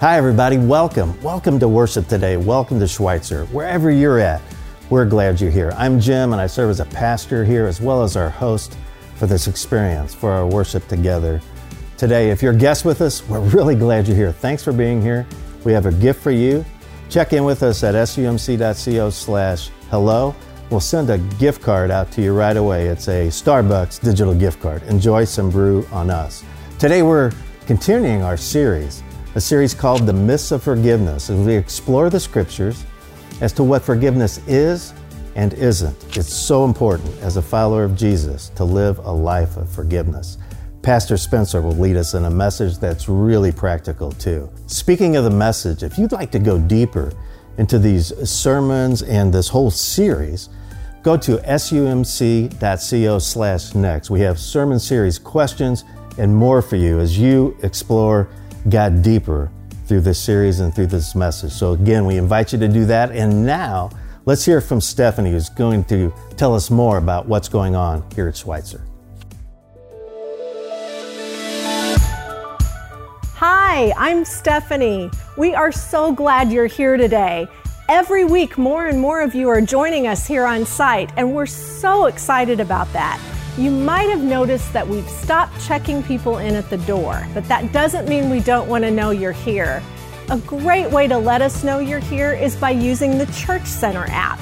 Hi, everybody. Welcome. Welcome to worship today. Welcome to Schweitzer. Wherever you're at, we're glad you're here. I'm Jim, and I serve as a pastor here as well as our host for this experience, for our worship together today. If you're a guest with us, we're really glad you're here. Thanks for being here. We have a gift for you. Check in with us at sumc.co slash hello. We'll send a gift card out to you right away. It's a Starbucks digital gift card. Enjoy some brew on us. Today we're continuing our series, a series called The Myths of Forgiveness, as we explore the scriptures as to what forgiveness is and isn't. It's so important as a follower of Jesus to live a life of forgiveness. Pastor Spencer will lead us in a message that's really practical too. Speaking of the message, if you'd like to go deeper into these sermons and this whole series, go to sumc.co slash next. We have sermon series questions and more for you as you explore God deeper through this series and through this message. So again, we invite you to do that. And now let's hear from Stephanie, who's going to tell us more about what's going on here at Schweitzer. Hi, I'm Stephanie. We are so glad you're here today. Every week, more and more of you are joining us here on site, and we're so excited about that. You might have noticed that we've stopped checking people in at the door, but that doesn't mean we don't want to know you're here. A great way to let us know you're here is by using the Church Center app.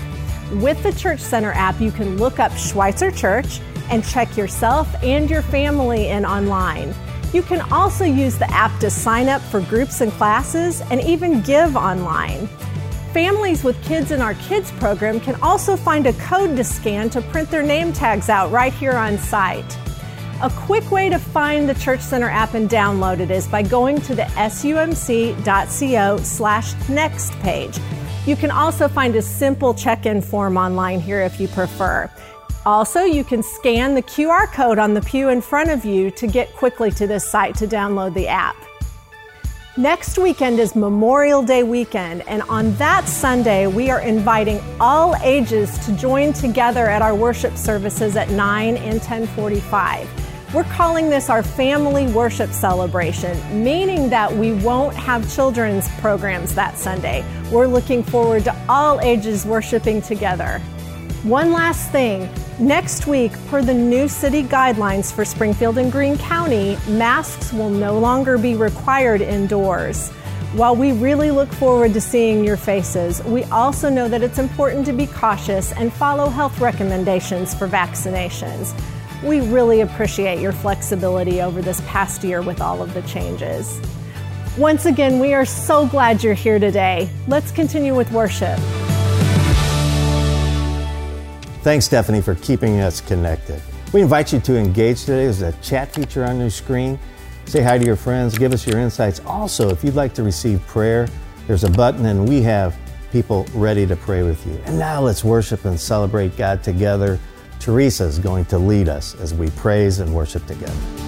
With the Church Center app, you can look up Schweitzer Church and check yourself and your family in online. You can also use the app to sign up for groups and classes and even give online. Families with kids in our kids program can also find a code to scan to print their name tags out right here on site. A quick way to find the Church Center app and download it is by going to the sumc.co slash next page. You can also find a simple check-in form online here if you prefer. Also, you can scan the QR code on the pew in front of you to get quickly to this site to download the app. Next weekend is Memorial Day weekend, and on that Sunday, we are inviting all ages to join together at our worship services at 9 and 1045. We're calling this our family worship celebration, meaning that we won't have children's programs that Sunday. We're looking forward to all ages worshiping together. One last thing. Next week, per the new city guidelines for Springfield and Greene County, masks will no longer be required indoors. While we really look forward to seeing your faces, we also know that it's important to be cautious and follow health recommendations for vaccinations. We really appreciate your flexibility over this past year with all of the changes. Once again, we are so glad you're here today. Let's continue with worship. Thanks, Stephanie, for keeping us connected. We invite you to engage today. There's a chat feature on your screen. Say hi to your friends, give us your insights. Also, if you'd like to receive prayer, there's a button, and we have people ready to pray with you. And now let's worship and celebrate God together. Teresa is going to lead us as we praise and worship together.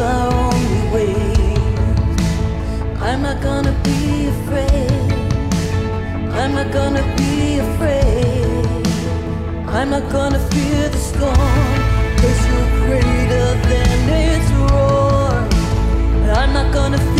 are only ways. I'm not gonna be afraid. I'm not gonna be afraid. I'm not gonna fear the storm. Cause you're greater than its roar. I'm not gonna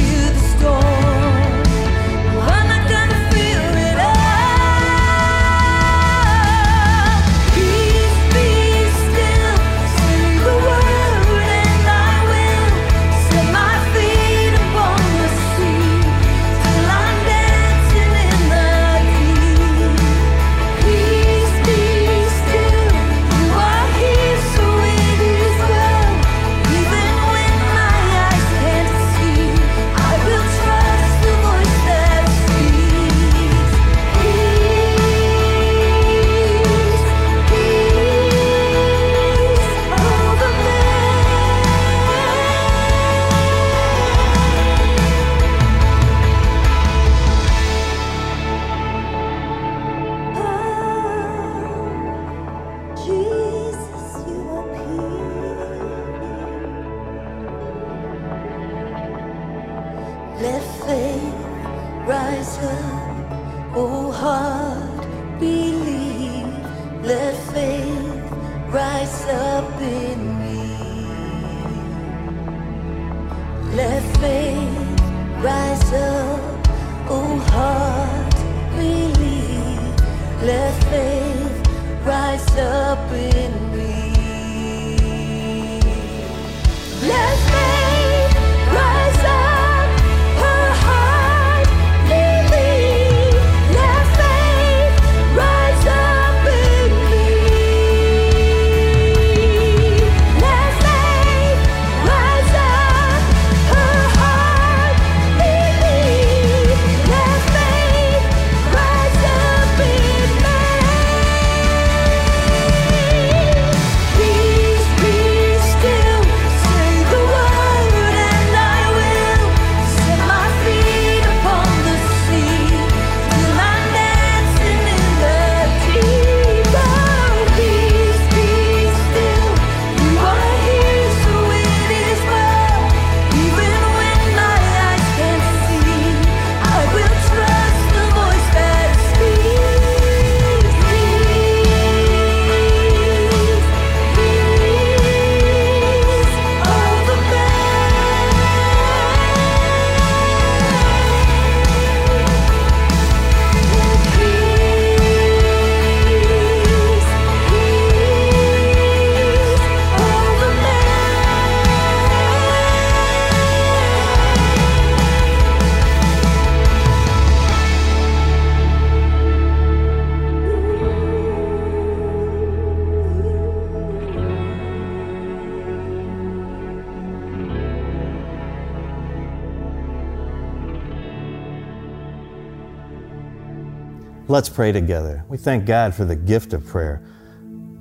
Let's pray together. We thank God for the gift of prayer,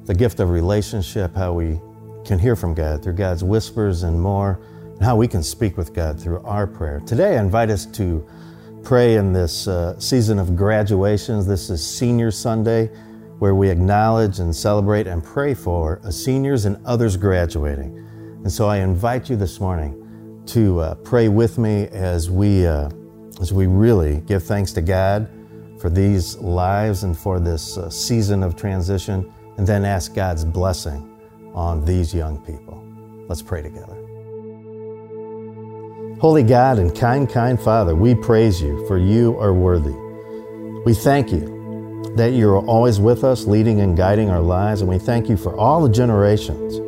the gift of relationship, how we can hear from God through God's whispers and more, and how we can speak with God through our prayer. Today, I invite us to pray in this uh, season of graduations. This is Senior Sunday, where we acknowledge and celebrate and pray for seniors and others graduating. And so I invite you this morning to uh, pray with me as we, uh, as we really give thanks to God for these lives and for this uh, season of transition, and then ask God's blessing on these young people. Let's pray together. Holy God and kind, kind Father, we praise you, for you are worthy. We thank you that you are always with us, leading and guiding our lives, and we thank you for all the generations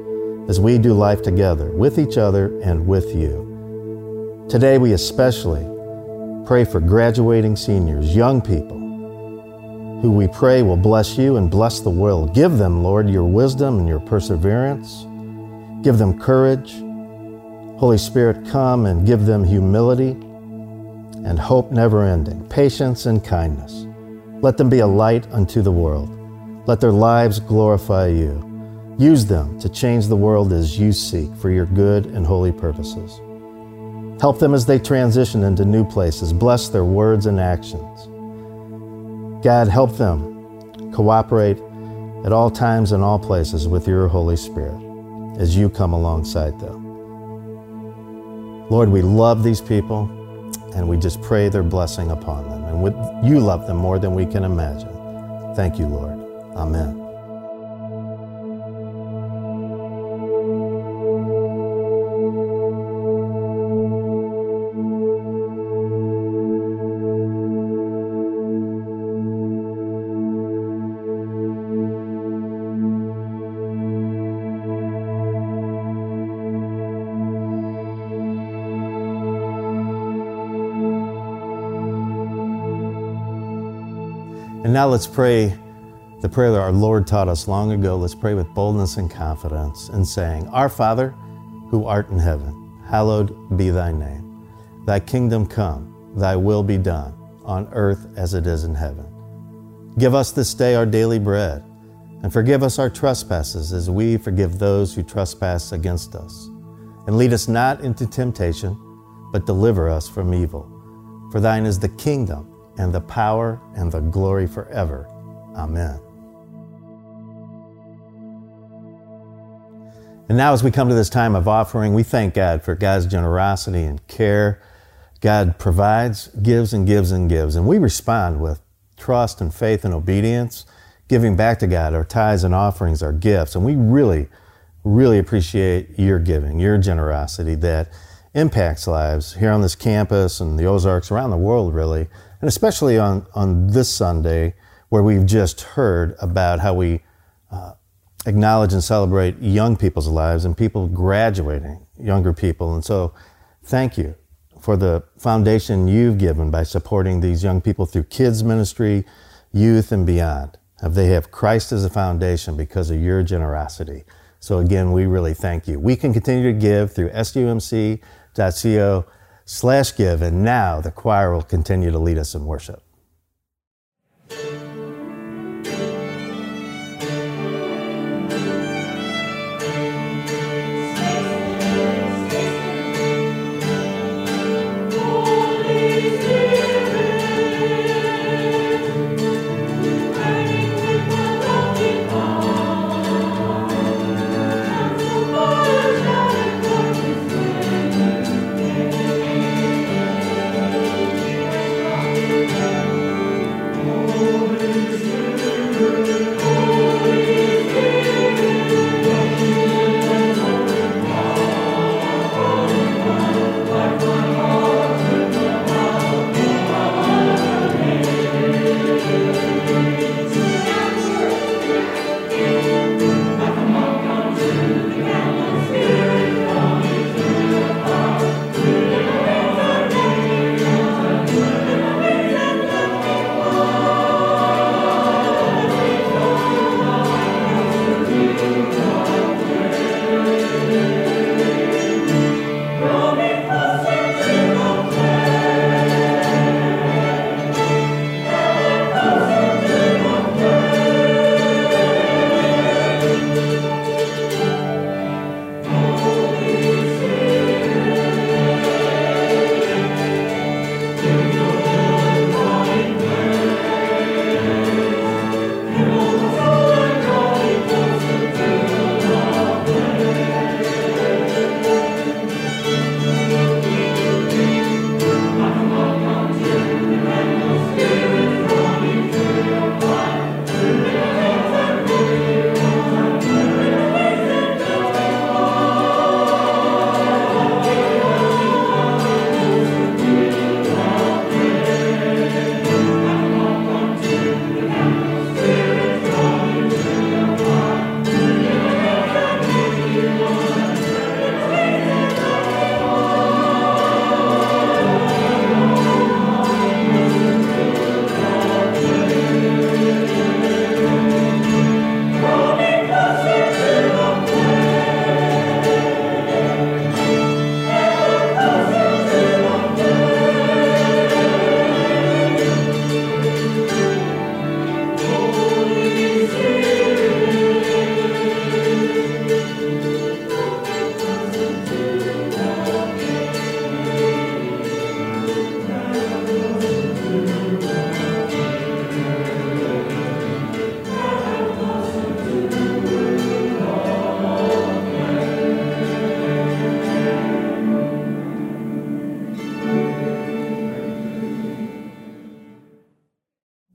as we do life together with each other and with you. Today, we especially pray for graduating seniors, young people, who we pray will bless you and bless the world. Give them, Lord, your wisdom and your perseverance. Give them courage. Holy Spirit, come and give them humility and hope never ending, patience and kindness. Let them be a light unto the world. Let their lives glorify you. Use them to change the world as you seek for your good and holy purposes. Help them as they transition into new places. Bless their words and actions. God, help them cooperate at all times and all places with your Holy Spirit as you come alongside them. Lord, we love these people And we just pray their blessing upon them. And with, you love them more than we can imagine. Thank you, Lord. Amen. And now let's pray the prayer that our Lord taught us long ago. Let's pray with boldness and confidence and saying, Our Father, who art in heaven, hallowed be thy name. Thy kingdom come, thy will be done, on earth as it is in heaven. Give us this day our daily bread, and forgive us our trespasses as we forgive those who trespass against us. And lead us not into temptation, but deliver us from evil. For thine is the kingdom, and the power, and the glory forever. Amen. And now, as we come to this time of offering, we thank God for God's generosity and care. God provides, gives, and gives and gives. And we respond with trust and faith and obedience, giving back to God our tithes and offerings, our gifts. And we really, really appreciate your giving, your generosity that impacts lives here on this campus and the Ozarks, around the world, really. And especially on, on this Sunday, where we've just heard about how we uh, acknowledge and celebrate young people's lives and people graduating, younger people. And so, thank you for the foundation you've given by supporting these young people through kids ministry, youth, and beyond. They have Christ as a foundation because of your generosity. So again, we really thank you. We can continue to give through sumc.co slash give, and now the choir will continue to lead us in worship.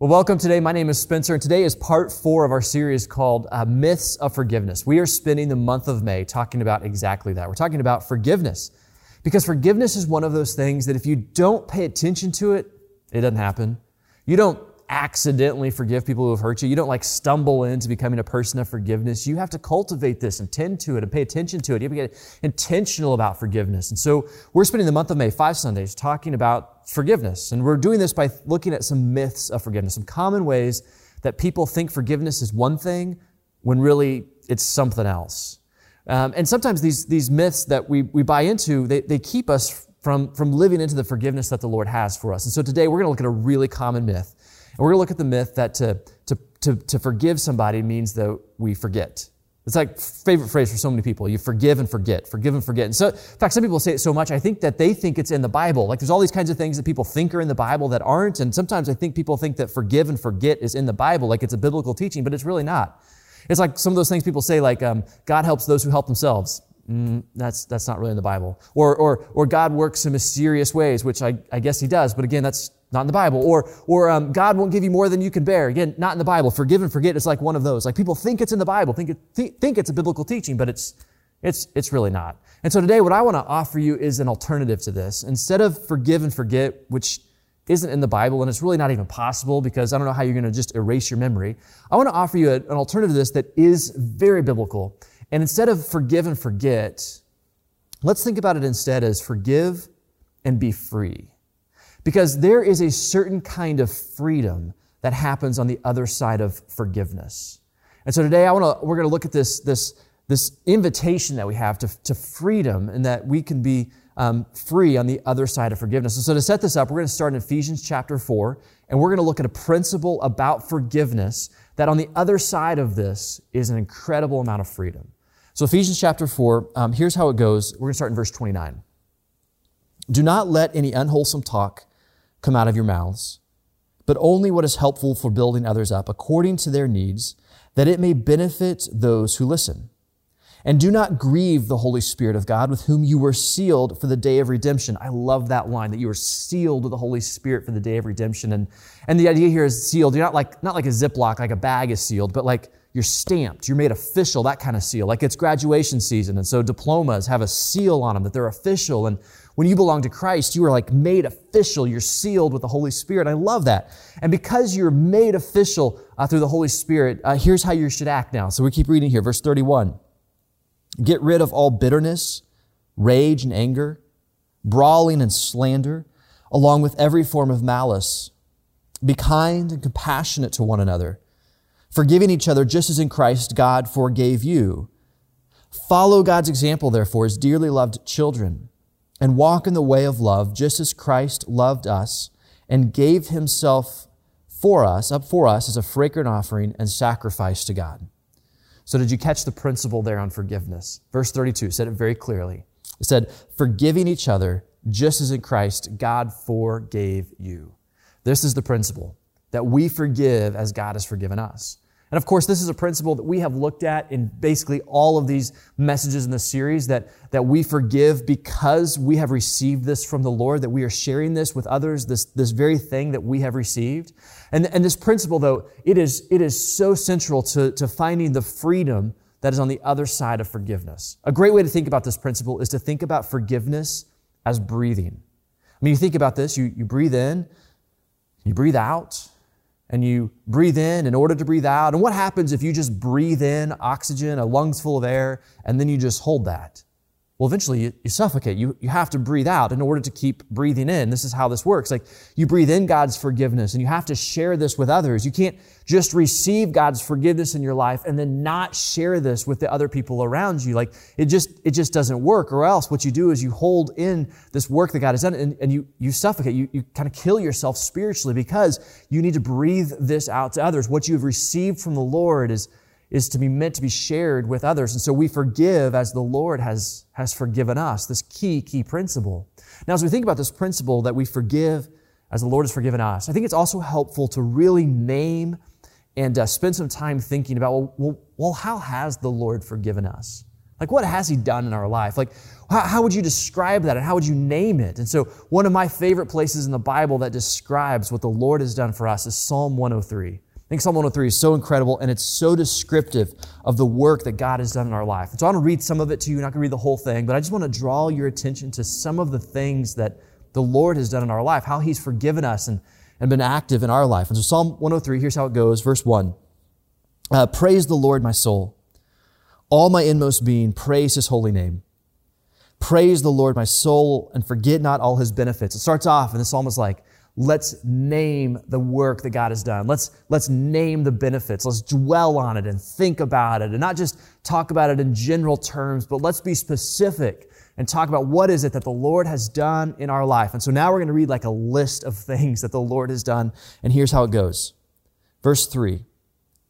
Well, welcome today. My name is Spencer, and today is part four of our series called uh, Myths of Forgiveness. We are spending the month of May talking about exactly that. We're talking about forgiveness because forgiveness is one of those things that if you don't pay attention to it, it doesn't happen. You don't accidentally forgive people who have hurt you. You don't like stumble into becoming a person of forgiveness. You have to cultivate this and tend to it and pay attention to it. You have to get intentional about forgiveness. And so we're spending the month of May, five Sundays, talking about forgiveness. And we're doing this by looking at some myths of forgiveness, some common ways that people think forgiveness is one thing when really it's something else. Um, and sometimes these, these myths that we, we buy into, they, they keep us from, from living into the forgiveness that the Lord has for us. And so today we're going to look at a really common myth. And we're going to look at the myth that to, to, to, to forgive somebody means that we forget. It's like favorite phrase for so many people. You forgive and forget, forgive and forget. And so, in fact, some people say it so much, I think that they think it's in the Bible. Like there's all these kinds of things that people think are in the Bible that aren't. And sometimes I think people think that forgive and forget is in the Bible, like it's a biblical teaching, but it's really not. It's like some of those things people say, like, um, God helps those who help themselves. Mm, that's, that's not really in the Bible. Or, or, or God works in mysterious ways, which I, I guess he does, but again, that's not in the Bible. Or, or um, God won't give you more than you can bear. Again, not in the Bible. Forgive and forget is like one of those. Like people think it's in the Bible, think, it, th- think it's a biblical teaching, but it's, it's, it's really not. And so today, what I want to offer you is an alternative to this. Instead of forgive and forget, which isn't in the Bible and it's really not even possible because I don't know how you're going to just erase your memory, I want to offer you an alternative to this that is very biblical. And instead of forgive and forget, let's think about it instead as forgive and be free. Because there is a certain kind of freedom that happens on the other side of forgiveness. And so today I want to, we're going to look at this, this, this invitation that we have to, to freedom and that we can be um, free on the other side of forgiveness. And so to set this up, we're going to start in Ephesians chapter 4, and we're going to look at a principle about forgiveness that on the other side of this is an incredible amount of freedom. So Ephesians chapter 4, um, here's how it goes. We're going to start in verse 29. Do not let any unwholesome talk come out of your mouths, but only what is helpful for building others up according to their needs, that it may benefit those who listen. And do not grieve the Holy Spirit of God with whom you were sealed for the day of redemption. I love that line that you were sealed with the Holy Spirit for the day of redemption. And, and the idea here is sealed. You're not like, not like a Ziploc, like a bag is sealed, but like you're stamped. You're made official, that kind of seal. Like it's graduation season. And so diplomas have a seal on them that they're official. And when you belong to Christ, you are like made official. You're sealed with the Holy Spirit. I love that. And because you're made official uh, through the Holy Spirit, uh, here's how you should act now. So we keep reading here, verse 31. Get rid of all bitterness, rage and anger, brawling and slander, along with every form of malice. Be kind and compassionate to one another, forgiving each other just as in Christ God forgave you. Follow God's example, therefore, as dearly loved children, and walk in the way of love just as Christ loved us and gave himself for us, up for us as a fragrant offering and sacrifice to God. So, did you catch the principle there on forgiveness? Verse 32 said it very clearly. It said, forgiving each other just as in Christ God forgave you. This is the principle that we forgive as God has forgiven us. And of course, this is a principle that we have looked at in basically all of these messages in the series that, that we forgive because we have received this from the Lord, that we are sharing this with others, this, this very thing that we have received. And, and this principle, though, it is, it is so central to, to finding the freedom that is on the other side of forgiveness. A great way to think about this principle is to think about forgiveness as breathing. I mean, you think about this, you, you breathe in, you breathe out, and you breathe in in order to breathe out. And what happens if you just breathe in oxygen, a lungs full of air, and then you just hold that? Well, eventually you, you, suffocate. You, you have to breathe out in order to keep breathing in. This is how this works. Like you breathe in God's forgiveness and you have to share this with others. You can't just receive God's forgiveness in your life and then not share this with the other people around you. Like it just, it just doesn't work. Or else what you do is you hold in this work that God has done and, and you, you suffocate. You, you kind of kill yourself spiritually because you need to breathe this out to others. What you've received from the Lord is, is to be meant to be shared with others. And so we forgive as the Lord has, has forgiven us, this key, key principle. Now, as we think about this principle that we forgive as the Lord has forgiven us, I think it's also helpful to really name and uh, spend some time thinking about, well, well, well, how has the Lord forgiven us? Like, what has He done in our life? Like, how, how would you describe that and how would you name it? And so, one of my favorite places in the Bible that describes what the Lord has done for us is Psalm 103. I think Psalm 103 is so incredible and it's so descriptive of the work that God has done in our life. And so, I want to read some of it to you. I'm not going to read the whole thing, but I just want to draw your attention to some of the things that the Lord has done in our life, how He's forgiven us and, and been active in our life. And so, Psalm 103, here's how it goes. Verse 1 uh, Praise the Lord, my soul. All my inmost being, praise his holy name. Praise the Lord, my soul, and forget not all his benefits. It starts off, and the psalm is like, let's name the work that God has done. Let's, let's name the benefits. Let's dwell on it and think about it and not just talk about it in general terms, but let's be specific and talk about what is it that the Lord has done in our life. And so now we're going to read like a list of things that the Lord has done. And here's how it goes. Verse three.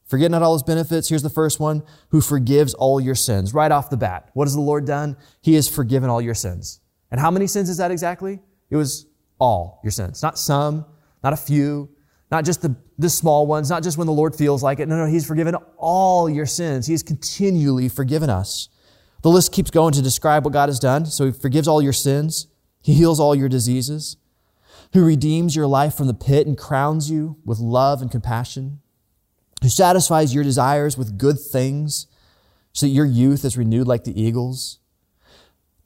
Forget not all his benefits. Here's the first one who forgives all your sins. Right off the bat. What has the Lord done? He has forgiven all your sins. And how many sins is that exactly? It was all your sins. Not some, not a few, not just the, the small ones, not just when the Lord feels like it. No, no, He's forgiven all your sins. He has continually forgiven us. The list keeps going to describe what God has done. So He forgives all your sins. He heals all your diseases. Who redeems your life from the pit and crowns you with love and compassion who satisfies your desires with good things so that your youth is renewed like the eagles.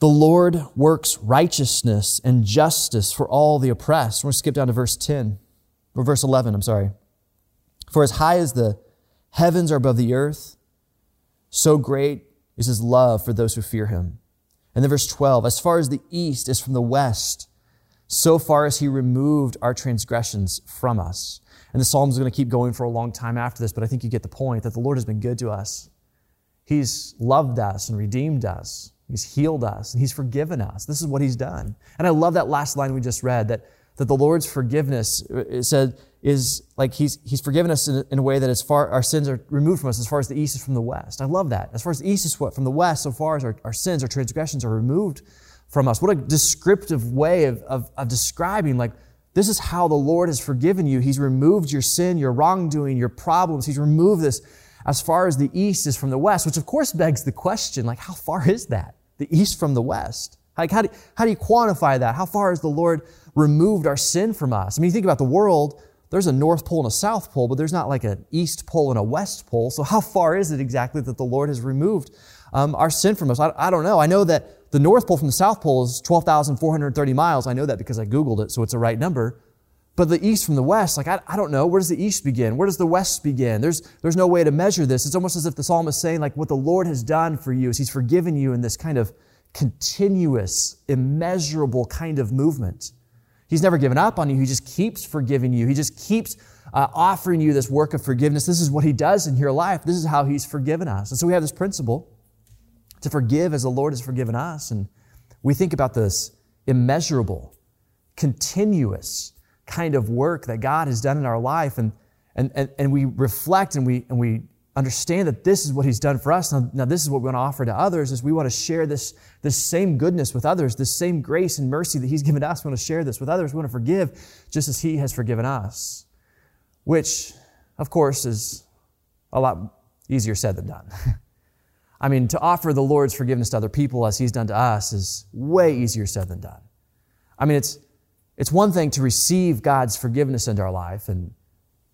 The Lord works righteousness and justice for all the oppressed. We're going to skip down to verse 10, or verse 11, I'm sorry. For as high as the heavens are above the earth, so great is his love for those who fear him. And then verse 12, as far as the east is from the west, so far as he removed our transgressions from us. And the psalm is going to keep going for a long time after this, but I think you get the point that the Lord has been good to us. He's loved us and redeemed us. He's healed us and He's forgiven us. This is what He's done. And I love that last line we just read that, that the Lord's forgiveness uh, it said is like He's, he's forgiven us in, in a way that as far our sins are removed from us as far as the east is from the west. I love that. As far as the east is from the west, so far as our, our sins, our transgressions are removed from us. What a descriptive way of, of, of describing like this is how the Lord has forgiven you. He's removed your sin, your wrongdoing, your problems. He's removed this as far as the east is from the west, which of course begs the question, like, how far is that? The east from the west? Like, how do, how do you quantify that? How far has the Lord removed our sin from us? I mean, you think about the world, there's a North Pole and a South Pole, but there's not like an East Pole and a West Pole. So how far is it exactly that the Lord has removed um, our sin from us? I, I don't know. I know that the North Pole from the South Pole is 12,430 miles. I know that because I Googled it, so it's a right number. But the East from the West, like, I, I don't know. Where does the East begin? Where does the West begin? There's, there's no way to measure this. It's almost as if the psalmist is saying, like, what the Lord has done for you is He's forgiven you in this kind of continuous, immeasurable kind of movement. He's never given up on you. He just keeps forgiving you. He just keeps uh, offering you this work of forgiveness. This is what He does in your life. This is how He's forgiven us. And so we have this principle to forgive as the Lord has forgiven us. And we think about this immeasurable, continuous kind of work that God has done in our life. And, and, and, and we reflect and we, and we understand that this is what he's done for us. Now, now, this is what we want to offer to others is we want to share this, this same goodness with others, this same grace and mercy that he's given us. We want to share this with others. We want to forgive just as he has forgiven us, which, of course, is a lot easier said than done. I mean, to offer the Lord's forgiveness to other people as He's done to us is way easier said than done. I mean, it's, it's one thing to receive God's forgiveness into our life and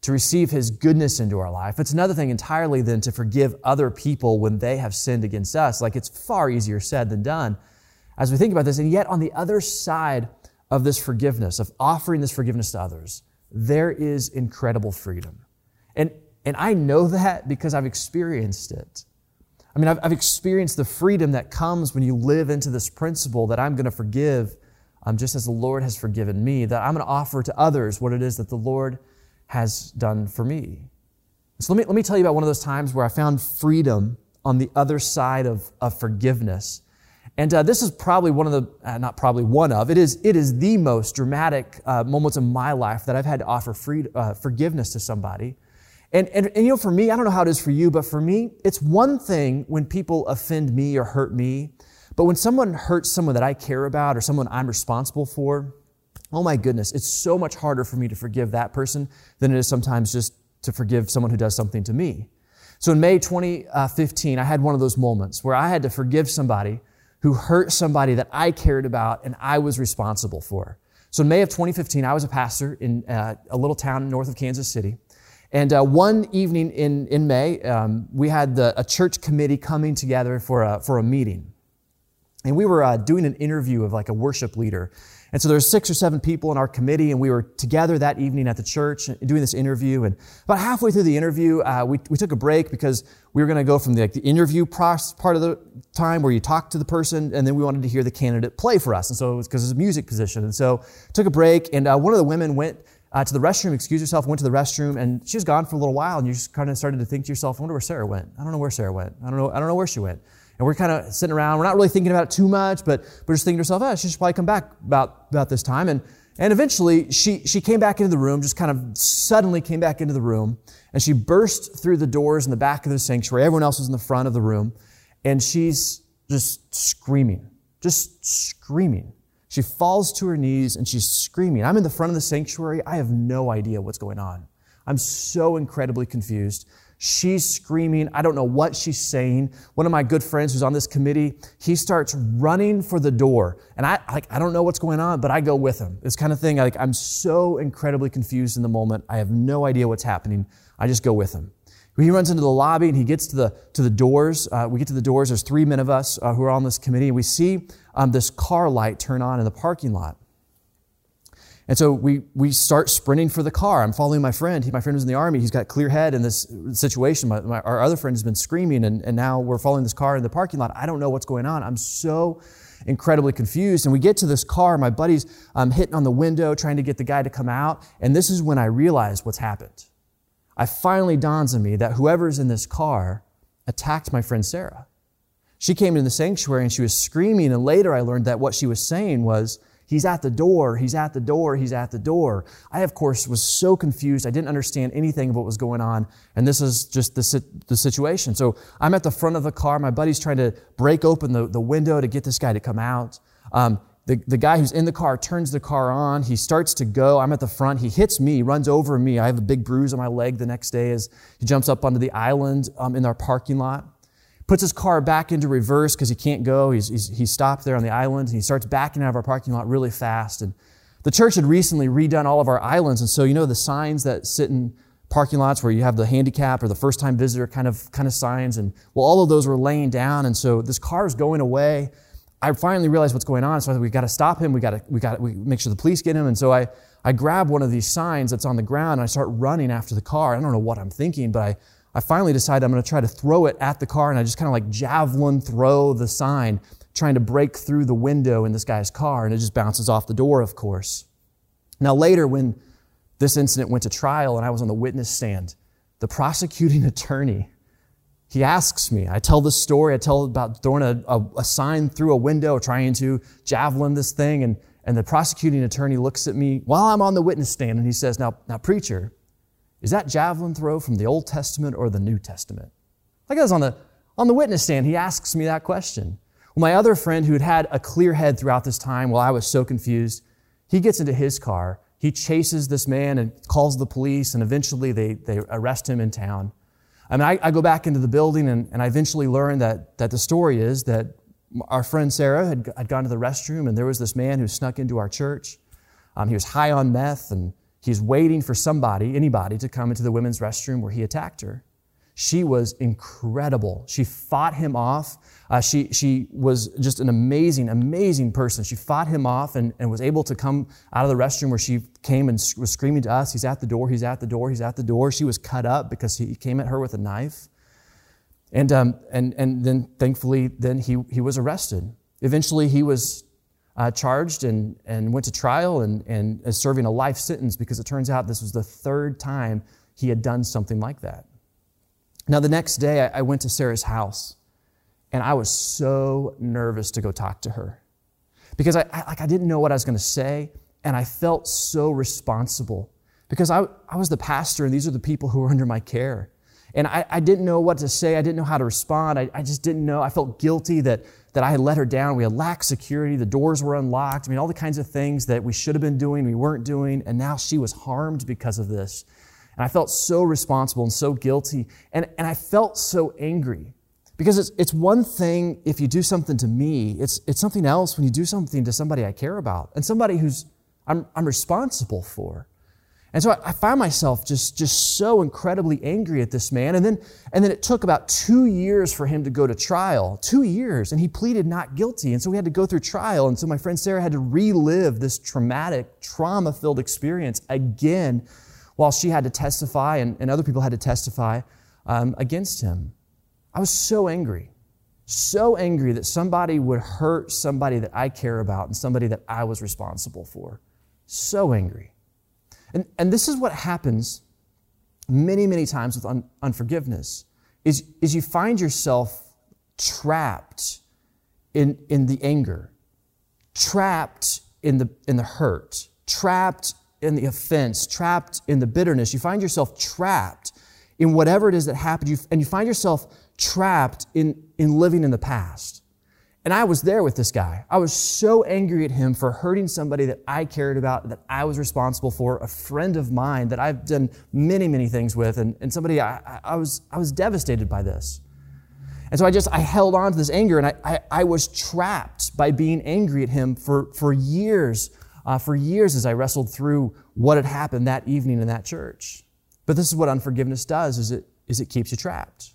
to receive His goodness into our life. It's another thing entirely than to forgive other people when they have sinned against us. Like, it's far easier said than done as we think about this. And yet, on the other side of this forgiveness, of offering this forgiveness to others, there is incredible freedom. And, and I know that because I've experienced it. I mean, I've, I've, experienced the freedom that comes when you live into this principle that I'm going to forgive um, just as the Lord has forgiven me, that I'm going to offer to others what it is that the Lord has done for me. So let me, let me tell you about one of those times where I found freedom on the other side of, of forgiveness. And uh, this is probably one of the, uh, not probably one of, it is, it is the most dramatic uh, moments in my life that I've had to offer free, uh, forgiveness to somebody. And, and, and, you know, for me, I don't know how it is for you, but for me, it's one thing when people offend me or hurt me. But when someone hurts someone that I care about or someone I'm responsible for, oh my goodness, it's so much harder for me to forgive that person than it is sometimes just to forgive someone who does something to me. So in May 2015, I had one of those moments where I had to forgive somebody who hurt somebody that I cared about and I was responsible for. So in May of 2015, I was a pastor in uh, a little town north of Kansas City. And uh, one evening in, in May, um, we had the, a church committee coming together for a, for a meeting. And we were uh, doing an interview of like a worship leader. And so there were six or seven people in our committee, and we were together that evening at the church doing this interview. And about halfway through the interview, uh, we, we took a break because we were going to go from the, like, the interview part of the time where you talk to the person, and then we wanted to hear the candidate play for us. And so it was because it's a music position. And so took a break, and uh, one of the women went uh, to the restroom, excused herself, went to the restroom, and she was gone for a little while. And you just kind of started to think to yourself, I wonder where Sarah went. I don't know where Sarah went. I don't know. I don't know where she went. And we're kind of sitting around. We're not really thinking about it too much, but we're just thinking to ourselves, oh, she should probably come back about, about this time. And, and eventually, she, she came back into the room, just kind of suddenly came back into the room, and she burst through the doors in the back of the sanctuary. Everyone else was in the front of the room, and she's just screaming, just screaming. She falls to her knees and she's screaming. I'm in the front of the sanctuary. I have no idea what's going on. I'm so incredibly confused. She's screaming. I don't know what she's saying. One of my good friends who's on this committee, he starts running for the door. And I like I don't know what's going on, but I go with him. This kind of thing. Like I'm so incredibly confused in the moment. I have no idea what's happening. I just go with him. He runs into the lobby and he gets to the to the doors. Uh, we get to the doors. There's three men of us uh, who are on this committee, and we see um, this car light turn on in the parking lot. And so we, we start sprinting for the car. I'm following my friend. He, my friend was in the army. He's got clear head in this situation. My, my, our other friend has been screaming, and, and now we're following this car in the parking lot. I don't know what's going on. I'm so incredibly confused. And we get to this car. My buddy's um, hitting on the window, trying to get the guy to come out. And this is when I realize what's happened. I finally dawns on me that whoever's in this car attacked my friend Sarah. She came into the sanctuary and she was screaming. And later I learned that what she was saying was, He's at the door. He's at the door. He's at the door. I, of course, was so confused. I didn't understand anything of what was going on. And this is just the, the situation. So I'm at the front of the car. My buddy's trying to break open the, the window to get this guy to come out. Um, the, the guy who's in the car turns the car on. He starts to go. I'm at the front. He hits me, runs over me. I have a big bruise on my leg the next day as he jumps up onto the island um, in our parking lot puts his car back into reverse because he can't go. He's, he's, he's stopped there on the island. And he starts backing out of our parking lot really fast. And the church had recently redone all of our islands. And so, you know, the signs that sit in parking lots where you have the handicap or the first time visitor kind of, kind of signs. And well, all of those were laying down. And so this car is going away. I finally realized what's going on. So I thought, we've got to stop him. We got to, we got to we make sure the police get him. And so I, I grab one of these signs that's on the ground and I start running after the car. I don't know what I'm thinking, but I, I finally decided I'm going to try to throw it at the car, and I just kind of like javelin throw the sign, trying to break through the window in this guy's car, and it just bounces off the door, of course. Now, later, when this incident went to trial and I was on the witness stand, the prosecuting attorney, he asks me, I tell this story, I tell about throwing a, a, a sign through a window, trying to javelin this thing, and, and the prosecuting attorney looks at me while I'm on the witness stand, and he says, now, now, preacher, is that javelin throw from the Old Testament or the New Testament? Like I was on the, on the witness stand, he asks me that question. Well, my other friend who had had a clear head throughout this time while I was so confused, he gets into his car. He chases this man and calls the police, and eventually they, they arrest him in town. I mean, I, I go back into the building and, and I eventually learn that, that the story is that our friend Sarah had, had gone to the restroom and there was this man who snuck into our church. Um, he was high on meth and He's waiting for somebody, anybody, to come into the women's restroom where he attacked her. She was incredible. She fought him off. Uh, she, she was just an amazing, amazing person. She fought him off and, and was able to come out of the restroom where she came and was screaming to us, He's at the door, he's at the door, he's at the door. She was cut up because he came at her with a knife. And, um, and, and then thankfully, then he, he was arrested. Eventually, he was uh, charged and, and went to trial and, and is serving a life sentence because it turns out this was the third time he had done something like that. Now, the next day, I, went to Sarah's house and I was so nervous to go talk to her because I, I like, I didn't know what I was going to say and I felt so responsible because I, I was the pastor and these are the people who were under my care. And I, I didn't know what to say. I didn't know how to respond. I, I just didn't know. I felt guilty that that I had let her down. We had lacked security. The doors were unlocked. I mean, all the kinds of things that we should have been doing, we weren't doing. And now she was harmed because of this. And I felt so responsible and so guilty. And, and I felt so angry. Because it's, it's one thing if you do something to me, it's, it's something else when you do something to somebody I care about and somebody who's I'm, I'm responsible for. And so I, I found myself just, just so incredibly angry at this man. And then, and then it took about two years for him to go to trial. Two years. And he pleaded not guilty. And so we had to go through trial. And so my friend Sarah had to relive this traumatic, trauma filled experience again while she had to testify and, and other people had to testify um, against him. I was so angry, so angry that somebody would hurt somebody that I care about and somebody that I was responsible for. So angry. And, and this is what happens many, many times with un, unforgiveness is, is you find yourself trapped in, in the anger, trapped in the, in the hurt, trapped in the offense, trapped in the bitterness. You find yourself trapped in whatever it is that happened, you, and you find yourself trapped in, in living in the past. And I was there with this guy. I was so angry at him for hurting somebody that I cared about, that I was responsible for, a friend of mine that I've done many, many things with, and, and somebody I, I, was, I was devastated by this. And so I just, I held on to this anger and I, I, I was trapped by being angry at him for, for years, uh, for years as I wrestled through what had happened that evening in that church. But this is what unforgiveness does, is it, is it keeps you trapped.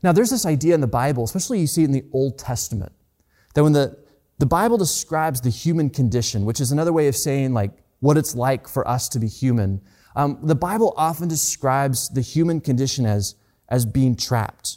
Now, there's this idea in the Bible, especially you see it in the Old Testament, that when the, the Bible describes the human condition, which is another way of saying like what it's like for us to be human, um, the Bible often describes the human condition as, as being trapped.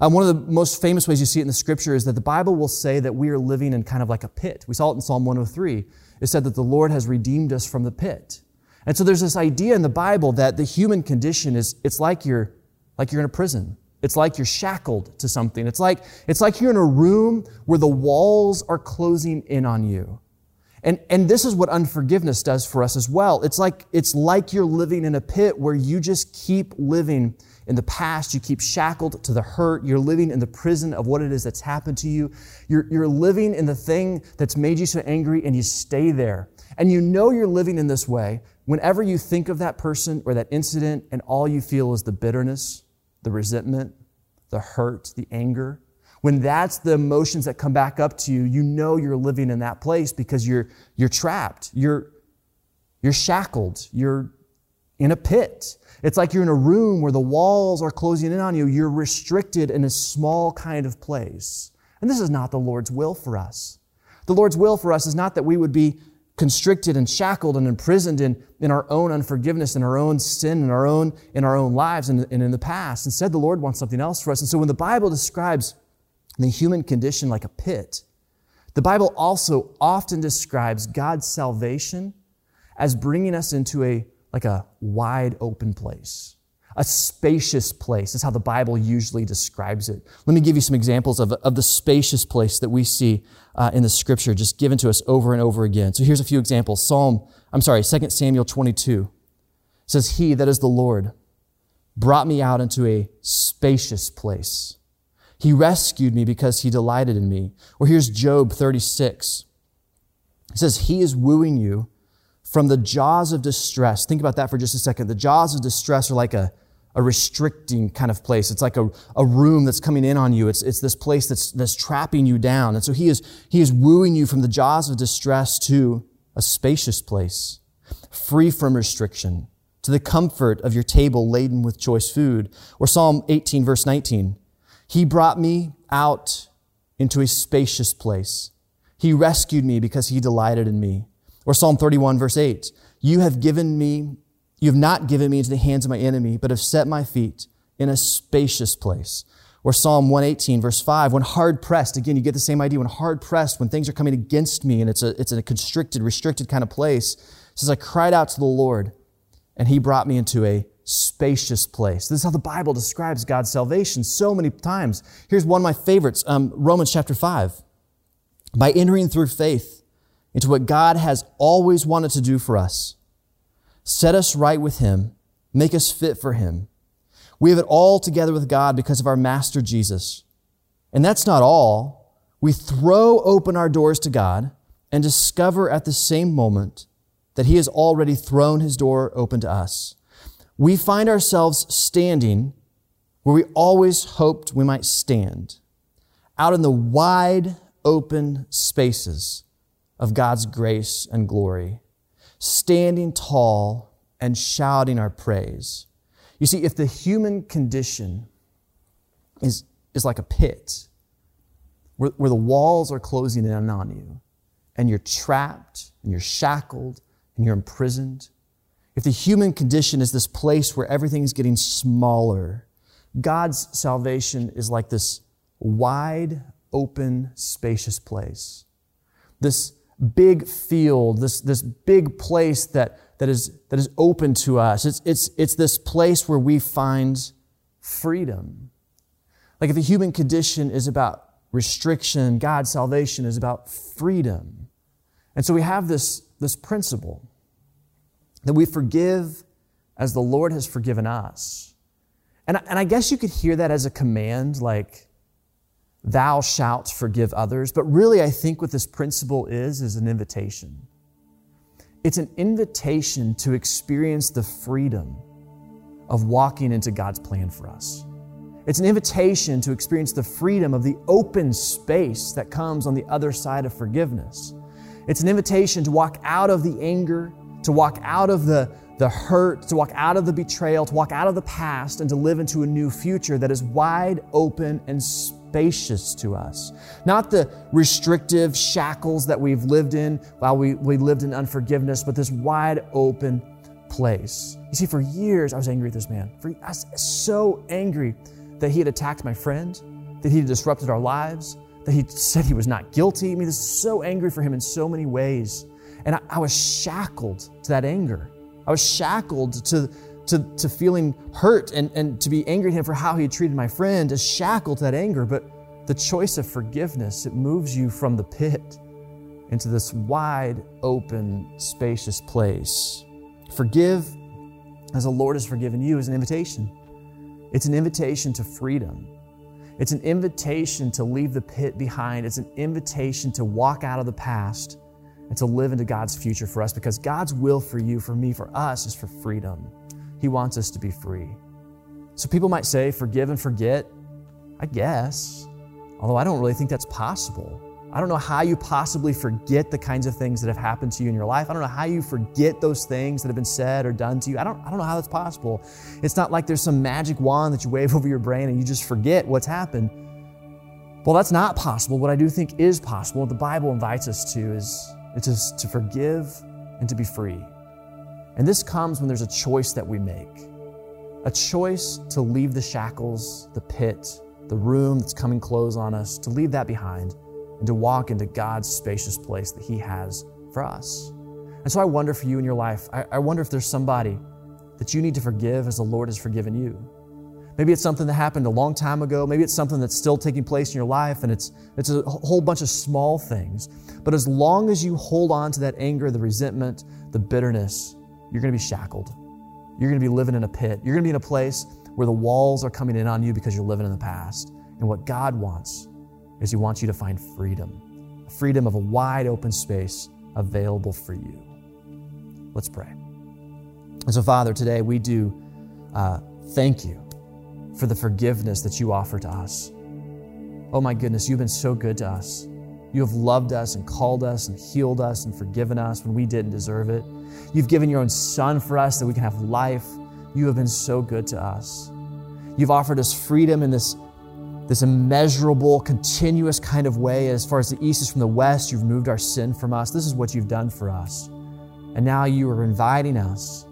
Um, one of the most famous ways you see it in the scripture is that the Bible will say that we are living in kind of like a pit. We saw it in Psalm 103. It said that the Lord has redeemed us from the pit. And so there's this idea in the Bible that the human condition is, it's like you're, like you're in a prison. It's like you're shackled to something. It's like, it's like you're in a room where the walls are closing in on you. And, and this is what unforgiveness does for us as well. It's like, it's like you're living in a pit where you just keep living in the past. You keep shackled to the hurt. You're living in the prison of what it is that's happened to you. You're, you're living in the thing that's made you so angry and you stay there. And you know you're living in this way whenever you think of that person or that incident and all you feel is the bitterness, the resentment, the hurt, the anger. When that's the emotions that come back up to you, you know you're living in that place because you're, you're trapped. You're, you're shackled. You're in a pit. It's like you're in a room where the walls are closing in on you. You're restricted in a small kind of place. And this is not the Lord's will for us. The Lord's will for us is not that we would be constricted and shackled and imprisoned in, in our own unforgiveness and our own sin and our own in our own lives and, and in the past. Instead, the Lord wants something else for us. And so when the Bible describes the human condition like a pit, the Bible also often describes God's salvation as bringing us into a like a wide open place a spacious place. That's how the Bible usually describes it. Let me give you some examples of, of the spacious place that we see uh, in the scripture, just given to us over and over again. So here's a few examples. Psalm, I'm sorry, 2 Samuel 22 says, He, that is the Lord, brought me out into a spacious place. He rescued me because he delighted in me. Or here's Job 36. He says, He is wooing you from the jaws of distress. Think about that for just a second. The jaws of distress are like a, a restricting kind of place. It's like a, a room that's coming in on you. It's, it's this place that's, that's trapping you down. And so he is, he is wooing you from the jaws of distress to a spacious place, free from restriction, to the comfort of your table laden with choice food. Or Psalm 18 verse 19. He brought me out into a spacious place. He rescued me because he delighted in me. Or Psalm 31 verse 8. You have given me you have not given me into the hands of my enemy, but have set my feet in a spacious place. Or Psalm 118, verse 5, when hard pressed, again, you get the same idea. When hard pressed, when things are coming against me and it's a, it's a constricted, restricted kind of place, says, I cried out to the Lord and he brought me into a spacious place. This is how the Bible describes God's salvation so many times. Here's one of my favorites, um, Romans chapter 5. By entering through faith into what God has always wanted to do for us, set us right with Him, make us fit for Him. We have it all together with God because of our Master Jesus. And that's not all. We throw open our doors to God and discover at the same moment that He has already thrown His door open to us. we find ourselves standing where we always hoped we might stand, out in the wide open spaces of God's grace and glory, standing tall and shouting our praise. You see, if the human condition is, is like a pit where, where the walls are closing in on you, and you're trapped, and you're shackled, and you're imprisoned, if the human condition is this place where everything is getting smaller, God's salvation is like this wide open, spacious place. This big field, this, this big place that, that, is, that is open to us. It's, it's, it's this place where we find freedom. Like if the human condition is about restriction, God's salvation is about freedom. And so we have this, this principle that we forgive as the Lord has forgiven us. And, and I guess you could hear that as a command, like, thou shalt forgive others. But really, I think what this principle is, is an invitation. It's an invitation to experience the freedom of walking into God's plan for us. It's an invitation to experience the freedom of the open space that comes on the other side of forgiveness. It's an invitation to walk out of the anger, to walk out of the, the hurt, to walk out of the betrayal, to walk out of the past, and to live into a new future that is wide open and spacious to us. Not the restrictive shackles that we've lived in while we, we lived in unforgiveness, but this wide open place. You see, for years I was angry at this man. For, I was so angry that he had attacked my friend, that he had disrupted our lives, that he said he was not guilty. I mean, this is so angry for him in so many ways. And I, I was shackled to that anger. I was shackled to, to, to feeling hurt and, and to be angry at him for how he treated my friend, is shackled to that anger. But the choice of forgiveness, it moves you from the pit into this wide open, spacious place. Forgive as the Lord has forgiven you is an invitation. It's an invitation to freedom. It's an invitation to leave the pit behind. It's an invitation to walk out of the past and to live into God's future for us because God's will for you, for me, for us is for freedom. He wants us to be free. So people might say, forgive and forget. I guess. Although I don't really think that's possible. I don't know how you possibly forget the kinds of things that have happened to you in your life. I don't know how you forget those things that have been said or done to you. I don't, I don't know how that's possible. It's not like there's some magic wand that you wave over your brain and you just forget what's happened. Well, that's not possible. What I do think is possible, what the Bible invites us to, is, is to forgive and to be free. And this comes when there's a choice that we make a choice to leave the shackles, the pit, the room that's coming close on us, to leave that behind and to walk into God's spacious place that He has for us. And so I wonder for you in your life, I, I wonder if there's somebody that you need to forgive as the Lord has forgiven you. Maybe it's something that happened a long time ago. Maybe it's something that's still taking place in your life, and it's, it's a whole bunch of small things. But as long as you hold on to that anger, the resentment, the bitterness, you're going to be shackled. You're going to be living in a pit. You're going to be in a place where the walls are coming in on you because you're living in the past. And what God wants is He wants you to find freedom freedom of a wide open space available for you. Let's pray. And so, Father, today we do uh, thank you for the forgiveness that you offer to us. Oh my goodness, you've been so good to us. You have loved us and called us and healed us and forgiven us when we didn't deserve it. You've given your own Son for us that we can have life. You have been so good to us. You've offered us freedom in this, this immeasurable, continuous kind of way. As far as the east is from the west, you've removed our sin from us. This is what you've done for us. And now you are inviting us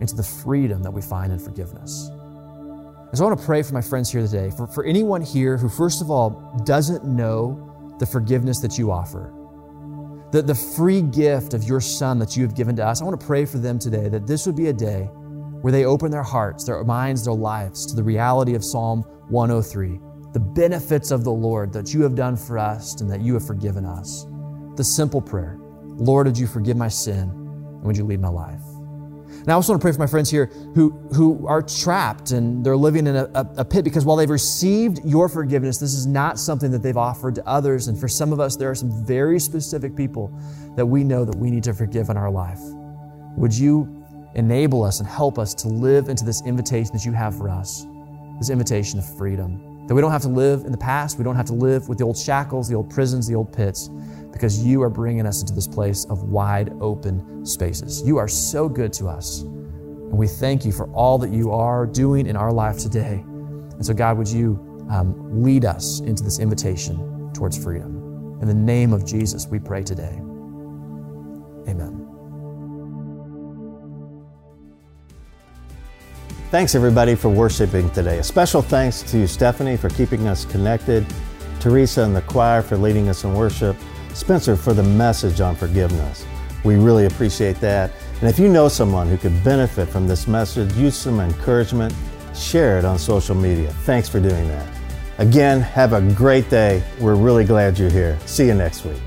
into the freedom that we find in forgiveness. And so I want to pray for my friends here today, for, for anyone here who, first of all, doesn't know the forgiveness that you offer, the, the free gift of your Son that you have given to us. I want to pray for them today that this would be a day where they open their hearts, their minds, their lives to the reality of Psalm 103, the benefits of the Lord that you have done for us and that you have forgiven us. The simple prayer Lord, would you forgive my sin and would you lead my life? And I also want to pray for my friends here who, who are trapped and they're living in a, a, a, pit because while they've received your forgiveness, this is not something that they've offered to others. And for some of us, there are some very specific people that we know that we need to forgive in our life. Would you enable us and help us to live into this invitation that you have for us, this invitation of freedom. That we don't have to live in the past, we don't have to live with the old shackles, the old prisons, the old pits, because you are bringing us into this place of wide open spaces. You are so good to us. And we thank you for all that you are doing in our life today. And so, God, would you um, lead us into this invitation towards freedom? In the name of Jesus, we pray today. Amen. Thanks, everybody, for worshiping today. A special thanks to Stephanie for keeping us connected, Teresa and the choir for leading us in worship, Spencer for the message on forgiveness. We really appreciate that. And if you know someone who could benefit from this message, use some encouragement, share it on social media. Thanks for doing that. Again, have a great day. We're really glad you're here. See you next week.